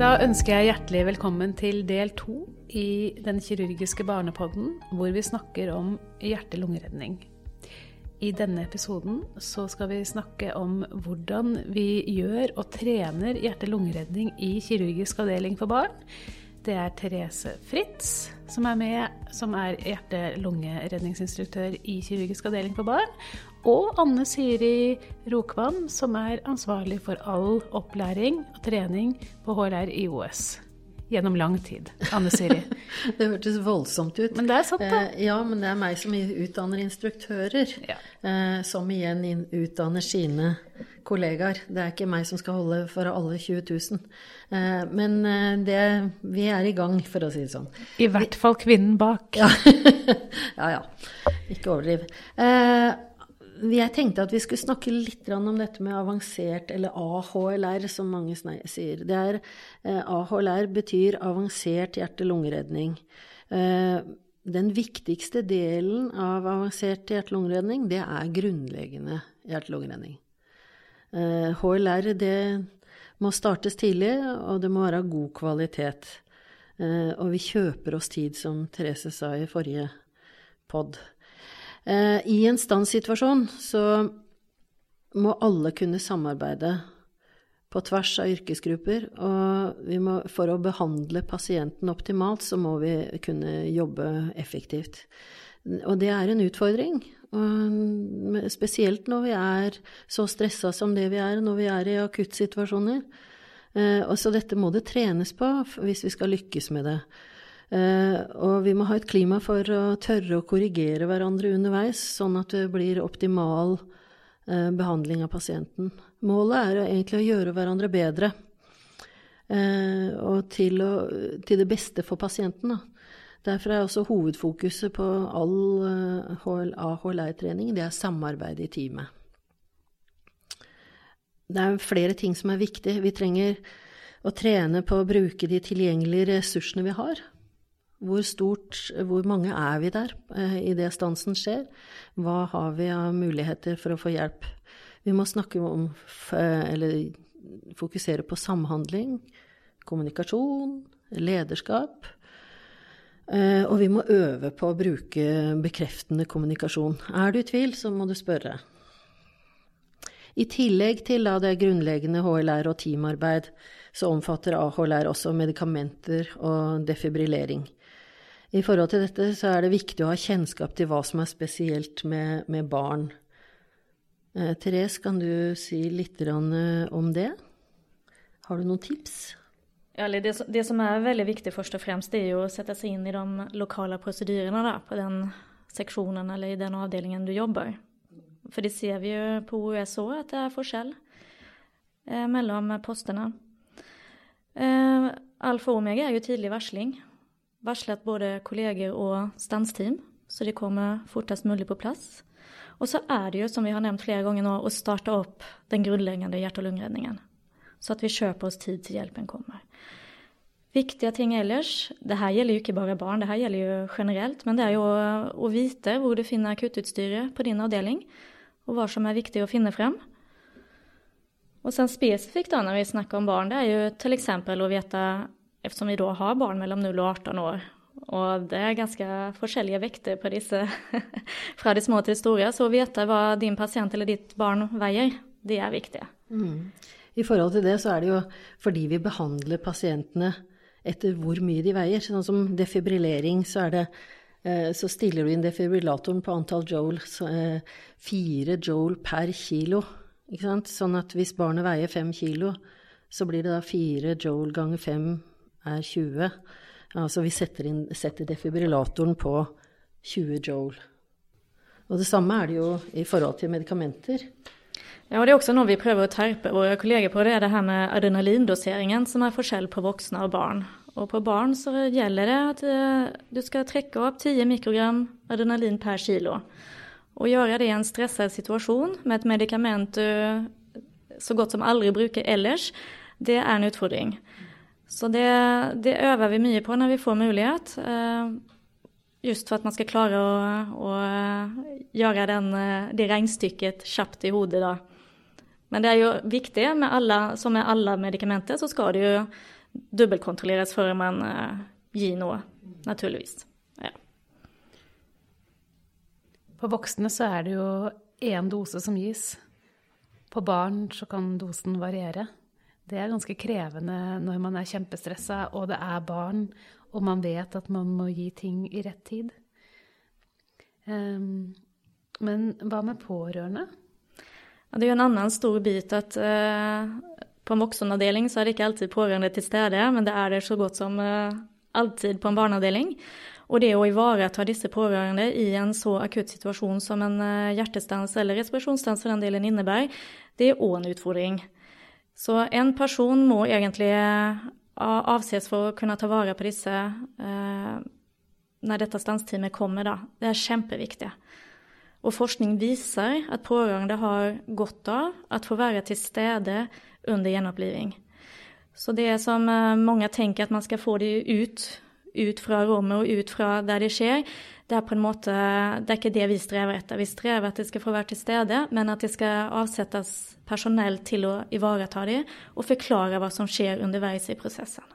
Da ønsker jeg hjertelig velkommen til del to i Den kirurgiske barnepodden, hvor vi snakker om hjerte-lungeredning. I denne episoden så skal vi snakke om hvordan vi gjør og trener hjerte-lungeredning i kirurgisk avdeling for barn. Det er Therese Fritz som er med, som er hjerte-lungeredningsinstruktør i kirurgisk avdeling for barn. Og Anne Siri Rokvann, som er ansvarlig for all opplæring og trening på HLR i OS gjennom lang tid. Anne Siri. det hørtes voldsomt ut. Men det er sant, da. Eh, ja, men det er meg som utdanner instruktører. Ja. Eh, som igjen utdanner sine kollegaer. Det er ikke meg som skal holde for alle 20 000. Eh, men eh, det, vi er i gang, for å si det sånn. I hvert fall kvinnen bak. Ja, ja. ja. Ikke overdriv. Eh, jeg tenkte at vi skulle snakke litt om dette med avansert, eller AHLR, som mange sier. Det er, eh, AHLR betyr avansert hjerte-lungeredning. Eh, den viktigste delen av avansert hjerte-lungeredning, det er grunnleggende hjerte-lungeredning. Eh, HLR, det må startes tidlig, og det må være av god kvalitet. Og vi kjøper oss tid, som Therese sa i forrige pod. Eh, I en stanssituasjon så må alle kunne samarbeide på tvers av yrkesgrupper. Og må, for å behandle pasienten optimalt, så må vi kunne jobbe effektivt. Og det er en utfordring. Spesielt når vi er så stressa som det vi er når vi er i akuttsituasjoner. Eh, så dette må det trenes på hvis vi skal lykkes med det. Eh, og vi må ha et klima for å tørre å korrigere hverandre underveis, sånn at det blir optimal eh, behandling av pasienten. Målet er egentlig å gjøre hverandre bedre, eh, og til, å, til det beste for pasienten. Da. Derfor er også hovedfokuset på all AHLR-trening det er samarbeid i teamet. Det er flere ting som er viktig. Vi trenger å trene på å bruke de tilgjengelige ressursene vi har. Hvor stort, hvor mange er vi der eh, i det stansen skjer? Hva har vi av muligheter for å få hjelp? Vi må snakke om, eller fokusere på samhandling, kommunikasjon, lederskap. Eh, og vi må øve på å bruke bekreftende kommunikasjon. Er du i tvil, så må du spørre. I tillegg til det grunnleggende HLR og teamarbeid, så omfatter AHLR også medikamenter og defibrillering. I forhold til dette så er det viktig å ha kjennskap til hva som er spesielt med, med barn. Eh, Therese, kan du si litt om det? Har du noen tips? Ja, det, det, som er veldig viktig først og fremst, det er å sette seg inn i de lokale prosedyrene på den seksjonen eller i den avdelingen du jobber. For det ser vi jo på OSO at det er forskjell eh, mellom postene. Eh, alfa og omega er jo tidlig varsling varslet både kolleger og stansteam, så de kommer fortest mulig på plass. Og så er det jo, som vi har nevnt flere ganger nå, å starte opp den grunnleggende hjerte- og lungeredningen. Så at vi kjøper oss tid til hjelpen kommer. Viktige ting ellers, det her gjelder jo ikke bare barn, det her gjelder jo generelt, men det er jo å vite hvor du finner akuttutstyret på din avdeling, og hva som er viktig å finne frem. Og sen spesifikt da når vi snakker om barn, det er jo f.eks. å vite eftersom vi da har barn mellom 0 og 18 år, og det er ganske forskjellige vekter på disse fra de små til de store, så å vite hva din pasient eller ditt barn veier, det er viktig. Mm. I forhold til det så er det jo fordi vi behandler pasientene etter hvor mye de veier. Sånn som defibrillering, så er det eh, så stiller du inn defibrillatoren på antall joule, eh, fire joule per kilo. Sånn at hvis barnet veier fem kilo, så blir det da fire joule ganger fem er 20. Altså vi setter, inn, setter defibrillatoren på 20 joule. Og det samme er det jo i forhold til medikamenter. Ja, og Det er også noe vi prøver å terpe våre kolleger på. Det er det her med adrenalindoseringen, som er forskjell på voksne og barn. Og på barn så gjelder det at eh, du skal trekke opp 10 mikrogram adrenalin per kilo. Og gjøre det i en stresset situasjon med et medikament du så godt som aldri bruker ellers, det er en utfordring. Så det, det, øver vi mye på når vi får mulighet. Eh, just for at man skal klare å, å gjøre den, eh, det regnestykket kjapt i hodet. Da. Men det er jo viktig, med alle, som med alle medikamenter, så skal det jo dubbelkontrolleres før man gir noe, naturligvis. Ja. På voksne så er det jo én dose som gis. På barn så kan dosen variere. Det er ganske krevende når man er kjempestressa, og det er barn, og man vet at man må gi ting i rett tid. Um, men hva med pårørende? Det er jo en annen stor bit at uh, på en voksenavdeling så er det ikke alltid pårørende til stede, men det er det så godt som uh, alltid på en barneavdeling. Og det å ivareta disse pårørende i en så akutt situasjon som en uh, hjertestans eller respirasjonsstans for den delen innebærer, det er òg en utfordring. Så en person må egentlig avses for å kunne ta vare på disse når dette stansteamet kommer. Da. Det er kjempeviktig. Og forskning viser at pårørende har godt av å få være til stede under gjenoppliving. Så det som eh, mange tenker at man skal få det ut, ut fra rommet og ut fra der det skjer, det er på en måte, det er ikke det vi strever etter. Vi strever at de skal få være til stede, men at det skal avsettes personell til å ivareta dem og forklare hva som skjer underveis i prosessen.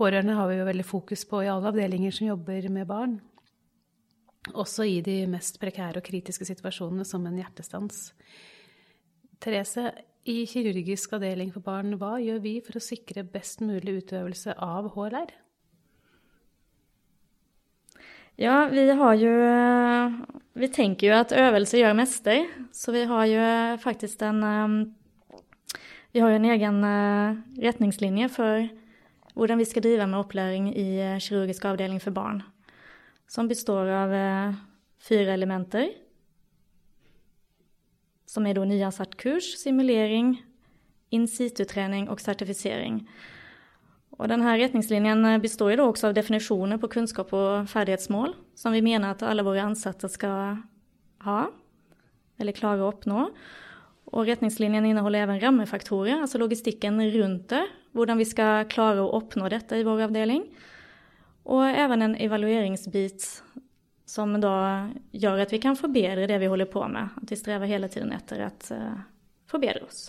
Pårørende har vi jo veldig fokus på i alle avdelinger som jobber med barn. Også i de mest prekære og kritiske situasjonene, som en hjertestans. Therese, i kirurgisk avdeling for barn, hva gjør vi for å sikre best mulig utøvelse av HLR? Ja, vi har jo Vi tenker jo at øvelse gjør mester, så vi har jo faktisk en Vi har jo en egen eh, retningslinje for hvordan vi skal drive med opplæring i eh, kirurgisk avdeling for barn som består av eh, fire elementer. Som er da nyansatt kurs, simulering, in situ-trening og sertifisering. Og denne retningslinjen eh, består jo også av definisjoner på kunnskap og ferdighetsmål, som vi mener at alle våre ansatte skal ha, eller klare å oppnå. Og retningslinjen inneholder even rammefaktorer, altså logistikken rundt det, hvordan vi skal klare å oppnå dette i vår avdeling. Og even en evalueringsbit som da gjør at vi kan forbedre det vi holder på med. At vi strever hele tiden etter å uh, forbedre oss.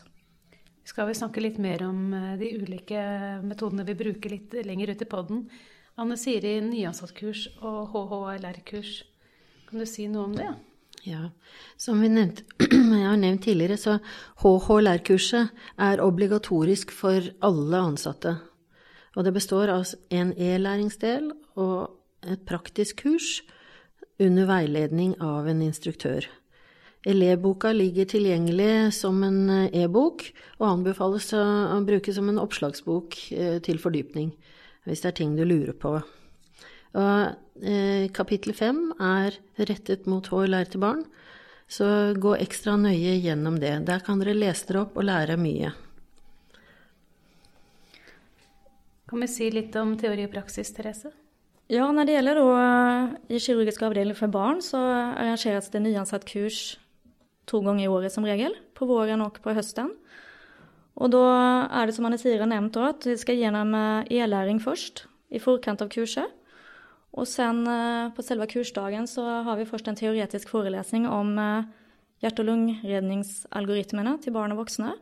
Skal vi snakke litt mer om eh, de ulike metodene vi bruker litt lenger ut i poden. Anne Siri, nyansatt-kurs og HHLR-kurs. Kan du si noe om det? Ja, som vi nevnte, jeg har nevnt tidligere, så HHLR-kurset er obligatorisk for alle ansatte. Og det består av en e-læringsdel og et praktisk kurs under veiledning av en instruktør. Elevboka ligger tilgjengelig som en eh, e-bok, og anbefales å bruke som en oppslagsbok eh, til fordypning, hvis det er ting du lurer på. Og eh, kapittel fem er rettet mot HLR til barn, så gå ekstra nøye gjennom det. Der kan dere lese dere opp og lære mye. Kan vi si litt om teori og praksis, Therese? Ja, når det gjelder da i kirurgisk avdeling for barn, så arrangeres det nyansatt kurs to ganger i året som regel. På våren og på høsten. Og da er det som Anne Sire har nevnt, at vi skal gjennom e-læring først, i forkant av kurset. Og sen på selve kursdagen så har vi først en teoretisk forelesning om hjerte- og lungeredningsalgoritmene til barn og voksne.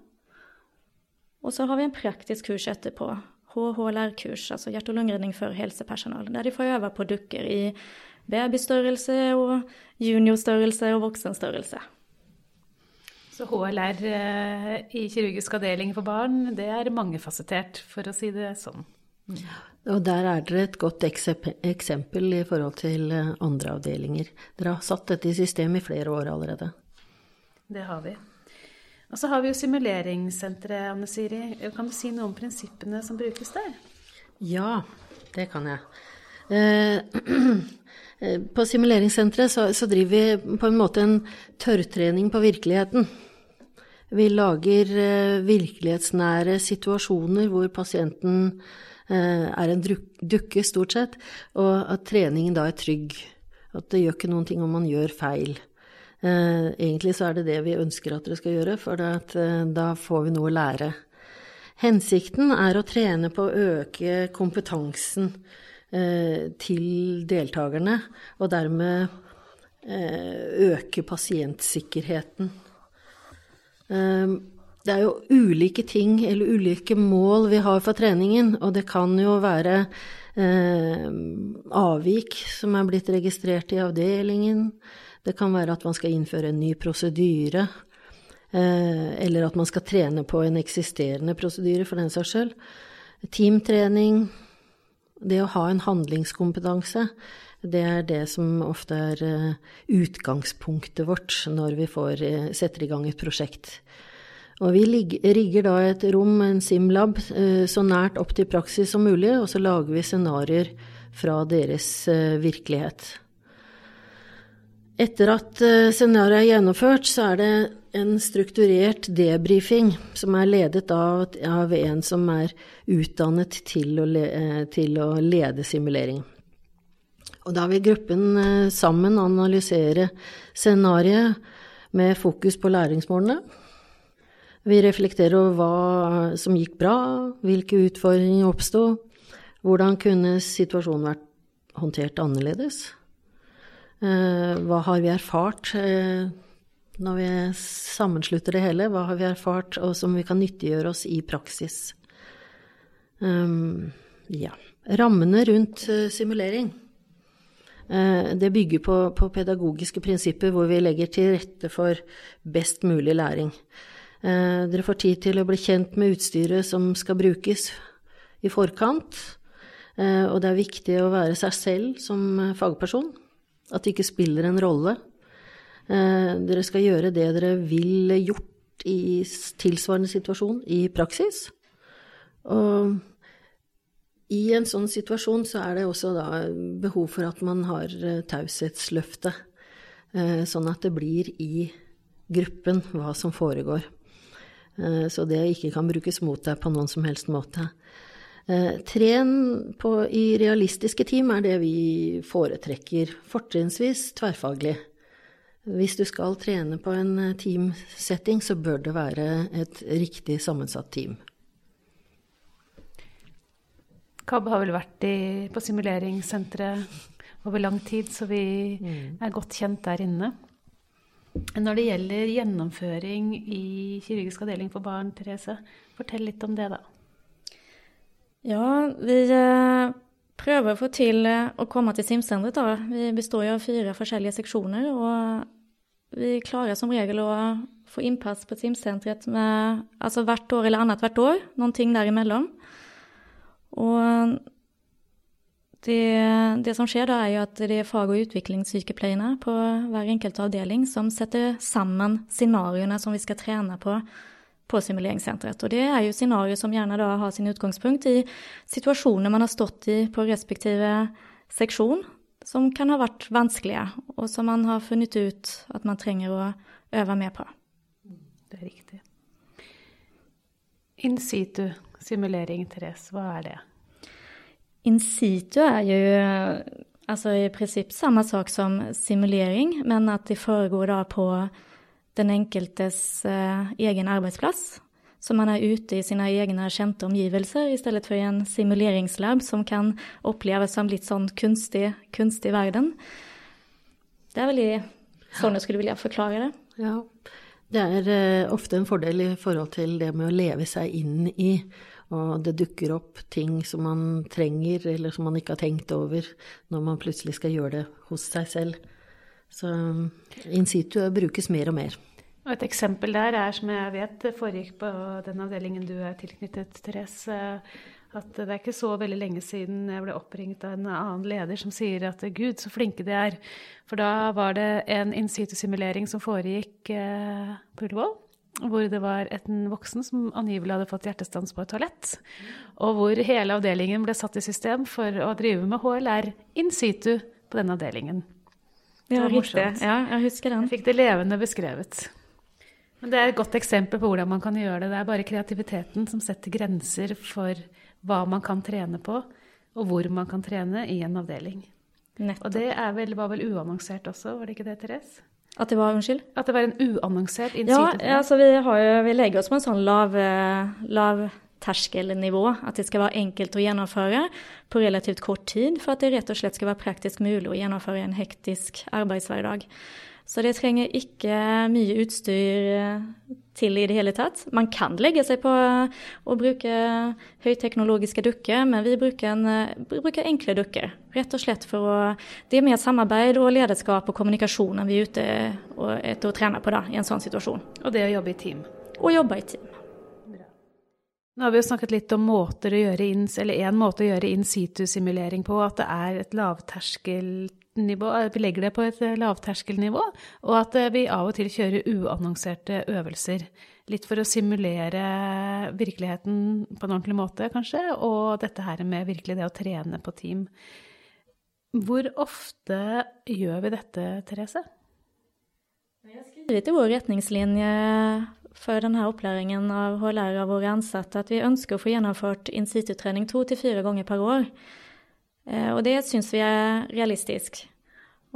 Og så har vi en praktisk kurs etterpå HHLR-kurs, altså hjerte- og lungeredning for helsepersonal, der de får øve på dukker i babystørrelse og juniorstørrelse og voksenstørrelse. Så HLR eh, i kirurgisk avdeling for barn, det er mangefasettert, for å si det sånn. Mm. Og der er dere et godt eksempel i forhold til eh, andre avdelinger. Dere har satt dette i system i flere år allerede. Det har vi. Og så har vi jo simuleringssenteret, Anne Siri. Kan du si noe om prinsippene som brukes der? Ja, det kan jeg. Eh, på simuleringssenteret så, så, driver vi på en måte en tørrtrening på virkeligheten. Vi lager eh, virkelighetsnære situasjoner hvor pasienten eh, er en dukke, stort sett, og at treningen da er trygg. At det gjør ikke noen ting om man gjør feil. Eh, egentlig så er det det vi ønsker at dere skal gjøre, for da får vi noe å lære. Hensikten er å trene på å øke kompetansen til deltakerne, og dermed øke pasientsikkerheten. Det er jo ulike ting eller ulike mål vi har for treningen, og det kan jo være eh, avvik som er blitt registrert i avdelingen. Det kan være at man skal innføre en ny prosedyre, eh, eller at man skal trene på en eksisterende prosedyre, for den saks skyld. Teamtrening, det å ha en handlingskompetanse, det er det som ofte er eh, utgangspunktet vårt når vi får, eh, setter i gang et prosjekt. Og vi rigger da et rom, en Simlab, eh, så nært opp til praksis som mulig, og så lager vi scenarioer fra deres virkelighet. Etter at scenarioet er gjennomført, så er det en strukturert debrifing som er ledet av, av en som er utdannet til å, le, til å lede simulering. Og da vil gruppen eh, sammen analysere scenarioet med fokus på læringsmålene. Vi reflekterer over hva som gikk bra, hvilke utfordringer oppsto, hvordan kunne situasjonen vært håndtert annerledes? Eh, hva har vi erfart eh, når vi sammenslutter det hele? Hva har vi erfart og som vi kan nyttiggjøre oss i praksis? ja. Rammene rundt simulering. Eh, det bygger på, på, pedagogiske prinsipper hvor vi legger til rette for best mulig læring. Eh, dere får tid til å bli kjent med utstyret som skal brukes i forkant. Eh, og det er viktig å være seg selv som fagperson. At det ikke spiller en rolle. Dere skal gjøre det dere vil gjort i tilsvarende situasjon i praksis. Og i en sånn situasjon så er det også da behov for at man har taushetsløftet, taushetsløfte, eh, sånn at det blir i gruppen hva som foregår. Eh, så det ikke kan brukes mot deg på noen som helst måte. Tren på, i realistiske team er det vi foretrekker, fortrinnsvis tverrfaglig. Hvis du skal trene på en teamsetting, så bør det være et riktig sammensatt team. KAB har vel vært i, på simuleringssenteret over lang tid, så vi mm. er godt kjent der inne. Når det gjelder gjennomføring i kirurgisk avdeling for barn, Therese, fortell litt om det, da. Ja, vi eh, prøver å få til eh, å komme til Simsenteret. Vi består jo av fire forskjellige seksjoner. Og vi klarer som regel å få innpass på Simsenteret med, altså hvert år eller annethvert år. Noen ting derimellom. Og det, det, som skjer da, er jo at det er fag- og utviklingssykepleierne på hver enkelt avdeling som setter sammen scenarioene som vi skal trene på på simuleringssenteret. Og det er jo scenarioer som gjerne da har sin utgangspunkt i situasjoner man har stått i på respektive seksjon, som kan ha vært vanskelige, og som man har funnet ut at man trenger å øve mer på. Det er riktig. In situ simulering, Therese, hva er det? In situ er jo altså i prinsipp samme sak som simulering, men at det foregår da på den enkeltes eh, egen arbeidsplass. Så man er ute i sine egne kjente omgivelser, i stedet for i en simuleringslab som kan oppleves som litt sånn kunstig, kunstig verden. Det er veldig sånn jeg skulle vilja forklare det. Ja. Det er uh, ofte en fordel i forhold til det med å leve seg inn i, og det dukker opp ting som man trenger, eller som man ikke har tenkt over, når man plutselig skal gjøre det hos seg selv. Så in situ brukes mer og mer. Og et eksempel der er, som jeg vet foregikk på den avdelingen du er tilknyttet, Therese, at det er ikke så veldig lenge siden jeg ble oppringt av en annen leder som sier at gud, så flinke de er. For da var det en in situ-simulering som foregikk eh, på Ullevål. Hvor det var en voksen som angivelig hadde fått hjertestans på et toalett. Og hvor hele avdelingen ble satt i system for å drive med HLR in situ på den avdelingen. Det var morsomt. Ja, jeg husker den. Jeg fikk det levende beskrevet. Men Det er et godt eksempel på hvordan man kan gjøre det. Det er bare kreativiteten som setter grenser for hva man kan trene på, og hvor man kan trene i en avdeling. Nettopp. Og det vel, var vel uannonsert også, var det ikke det, Therese? At det var, unnskyld? At det var en uannonsert innsigelse? Ja, altså vi, jo, vi, legger oss på en sånn lav, lav terskelnivå. At det skal være enkelt å gjennomføre på relativt kort tid, for at det rett og slett skal være praktisk mulig å gjennomføre en hektisk arbeidshverdag. Så det trenger ikke mye utstyr eh, til i det hele tatt. Man kan legge seg på å bruke høyteknologiske dukker, men vi bruker, en, eh, bruker, enkle dukker. Rett og slett for å Det er mer samarbeid og lederskap og kommunikasjon vi er ute etter å trene på da, i en sånn situasjon. Og det å jobbe i team. Og jobbe i team. Nå har vi jo snakket litt om måter å gjøre inn, eller én måte å gjøre in situ-simulering på, at det er et lavterskelnivå, vi legger det på et eh, lavterskelnivå, og at eh, vi av og til kjører uannonserte øvelser. Litt for å simulere virkeligheten på en ordentlig måte, kanskje, og dette her med virkelig det å trene på team. Hvor ofte gjør vi dette, Therese? Jeg har skrevet i vår retningslinje for denne opplæringen av HLR av våre ansatte at vi ønsker å få gjennomført in situ-trening to til fire ganger per år. Eh, og det syns vi er realistisk.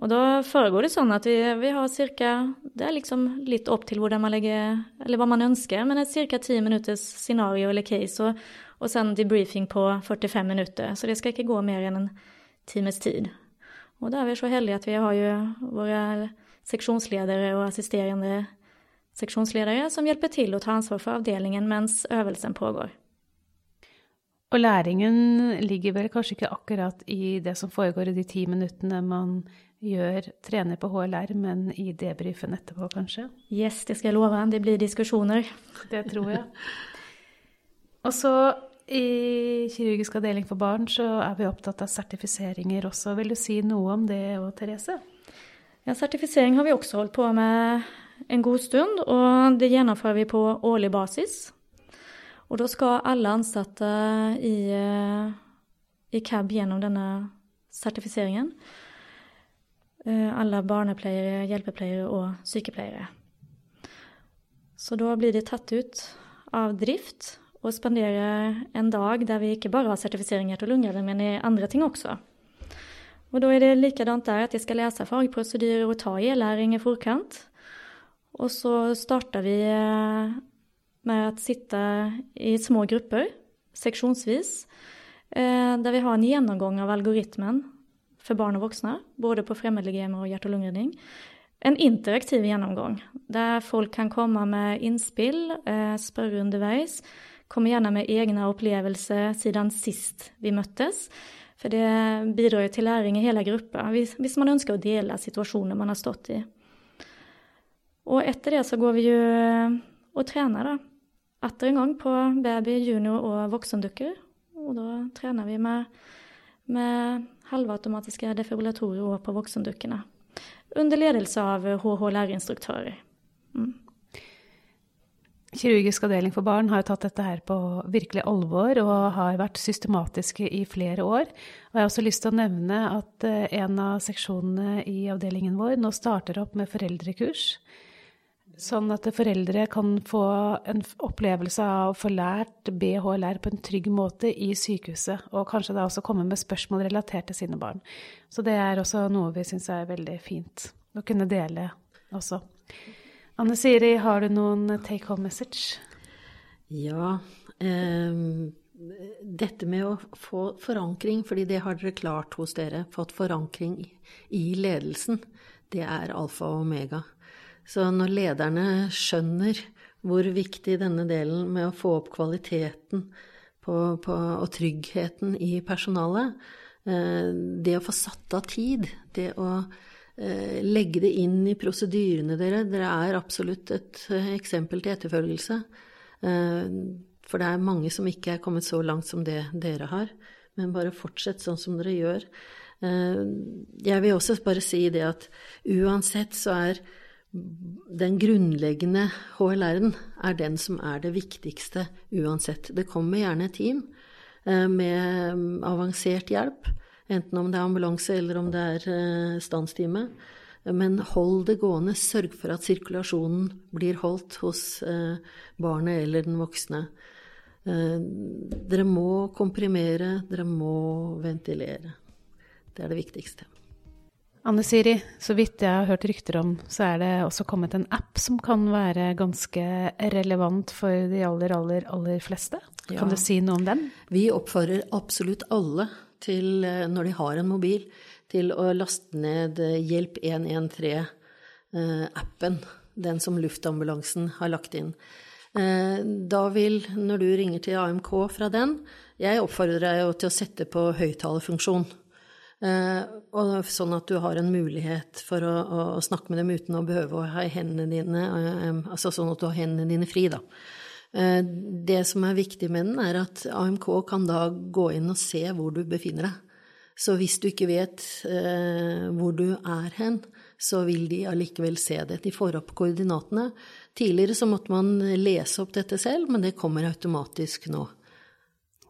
Og da foregår det sånn at vi, vi har ca. Det er liksom litt opp til hvordan man legger Eller hva man ønsker, men et ca. ti minutters scenario eller case, og, og sen debriefing på 45 minutter. Så det skal ikke gå mer enn en times tid. Og da er vi så heldige at vi har jo våre seksjonsledere og assisterende seksjonsledere som hjelper til å ta ansvar for avdelingen mens øvelsen pågår. Og læringen ligger vel kanskje ikke akkurat i det som foregår i de ti minuttene man gjør, trener på HLR, men i debrifen etterpå, kanskje? Yes, det skal jeg love. Det blir diskusjoner. Det tror jeg. Og så i kirurgisk avdeling for barn så er vi opptatt av sertifiseringer også. Vil du si noe om det òg, Therese? Ja, sertifisering har vi også holdt på med en god stund, og det gjennomfører vi på årlig basis. Og da skal alle ansatte i, eh, i KAB gjennom denne sertifiseringen. Eh, alle barnepleiere, hjelpepleiere og sykepleiere. Så da blir de tatt ut av drift og spanderer en dag der vi ikke bare har sertifisering hjerte- men i andre ting også. Og da er det likadant der at de skal lese fagprosedyrer og ta e-læring i forkant. Og så starta vi eh, med å sitte i små grupper, seksjonsvis, eh, der vi har en gjennomgang av algoritmen for barn og voksne, både på fremmedlegemer og hjerte- og lungeredning. En interaktiv gjennomgang, der folk kan komme med innspill, eh, spørre underveis. Komme gjerne med egne opplevelser siden sist vi møttes. For det bidrar jo til læring i hele gruppa, hvis, man ønsker å dele situasjoner man har stått i. Og etter det så går vi jo og trener, da atter en gang på baby, junior og voksendukker. Og da trener vi med, med halvautomatiske defibrillatorer òg på voksendukkene. Under ledelse av HH læreinstruktører. Mm. Kirurgisk avdeling for barn har tatt dette her på virkelig alvor og har vært systematiske i flere år. Og jeg har også lyst til å nevne at eh, en av seksjonene i avdelingen vår nå starter opp med foreldrekurs. Sånn at foreldre kan få en opplevelse av å få lært BHLR på en trygg måte i sykehuset, og kanskje da også komme med spørsmål relatert til sine barn. Så det er også noe vi syns er veldig fint å kunne dele også. Anne Siri, har du noen take home message? Ja. Eh, dette med å få forankring, fordi det har dere klart hos dere, fått forankring i ledelsen, det er alfa og omega. Så når lederne skjønner hvor viktig denne delen med å få opp kvaliteten på, på, og tryggheten i personalet, eh, det å få satt av tid, det å eh, legge det inn i prosedyrene dere Dere er absolutt et eh, eksempel til etterfølgelse. For det er mange som ikke er kommet så langt som det dere har. Men bare fortsett sånn som dere gjør. Jeg vil også bare si det at uansett så er den grunnleggende HLR-en er den som er det viktigste uansett. Det kommer gjerne et team eh, med mm, avansert hjelp, enten om det er ambulanse eller om det er eh, stanstime. Men hold det gående. Sørg for at sirkulasjonen blir holdt hos eh, barnet eller den voksne. Dere må komprimere, dere må ventilere. Det er det viktigste. Anne Siri, så vidt jeg har hørt rykter om, så er det også kommet en app som kan være ganske relevant for de aller, aller, aller fleste. Ja. Kan du si noe om den? Vi oppfordrer absolutt alle til, eh, når de har en mobil, til å laste ned eh, Hjelp 113 eh, den som luftambulansen har lagt inn. Da vil, når du ringer til AMK fra den, jeg oppfordrer deg jo til å sette på høyttalerfunksjon. Eh, sånn at du har en mulighet for å, å, snakke med dem uten å behøve å ha hendene dine eh, Altså sånn at du har hendene dine fri, da. Det som er viktig med den, er at AMK kan da gå inn og se hvor du befinner deg. Så hvis du ikke vet hvor du er hen, så vil de allikevel se det. De får opp koordinatene. Tidligere så måtte man lese opp dette selv, men det kommer automatisk nå.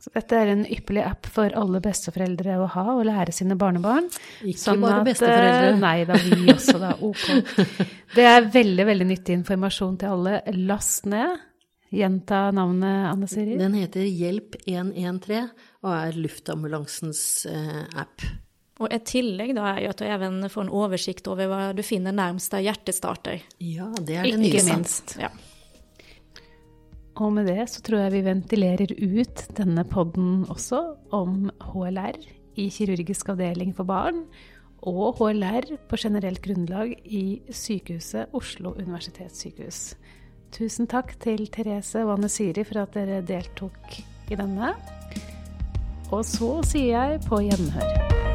Så dette er en ypperlig app for alle besteforeldre å ha og lære sine barnebarn. Ikke sånn bare at, besteforeldre. Eh, nei da, vi også, da. Ok. Det er veldig, veldig nyttig informasjon til alle. Last ned. Gjenta navnet, Anne Siri. Den heter Hjelp 113 og er luftambulansens eh, app. Og et tillegg da er jo at du even får en oversikt over hva du finner nærmest av hjertestarter. Ja, det er det nye. Ikke minst. Ja. Og med det så tror jeg vi ventilerer ut denne podden også om HLR i kirurgisk avdeling for barn, og HLR på generelt grunnlag i sykehuset Oslo universitetssykehus. Tusen takk til Therese og Anne Siri for at dere deltok i denne. Og så sier jeg på gjenhør.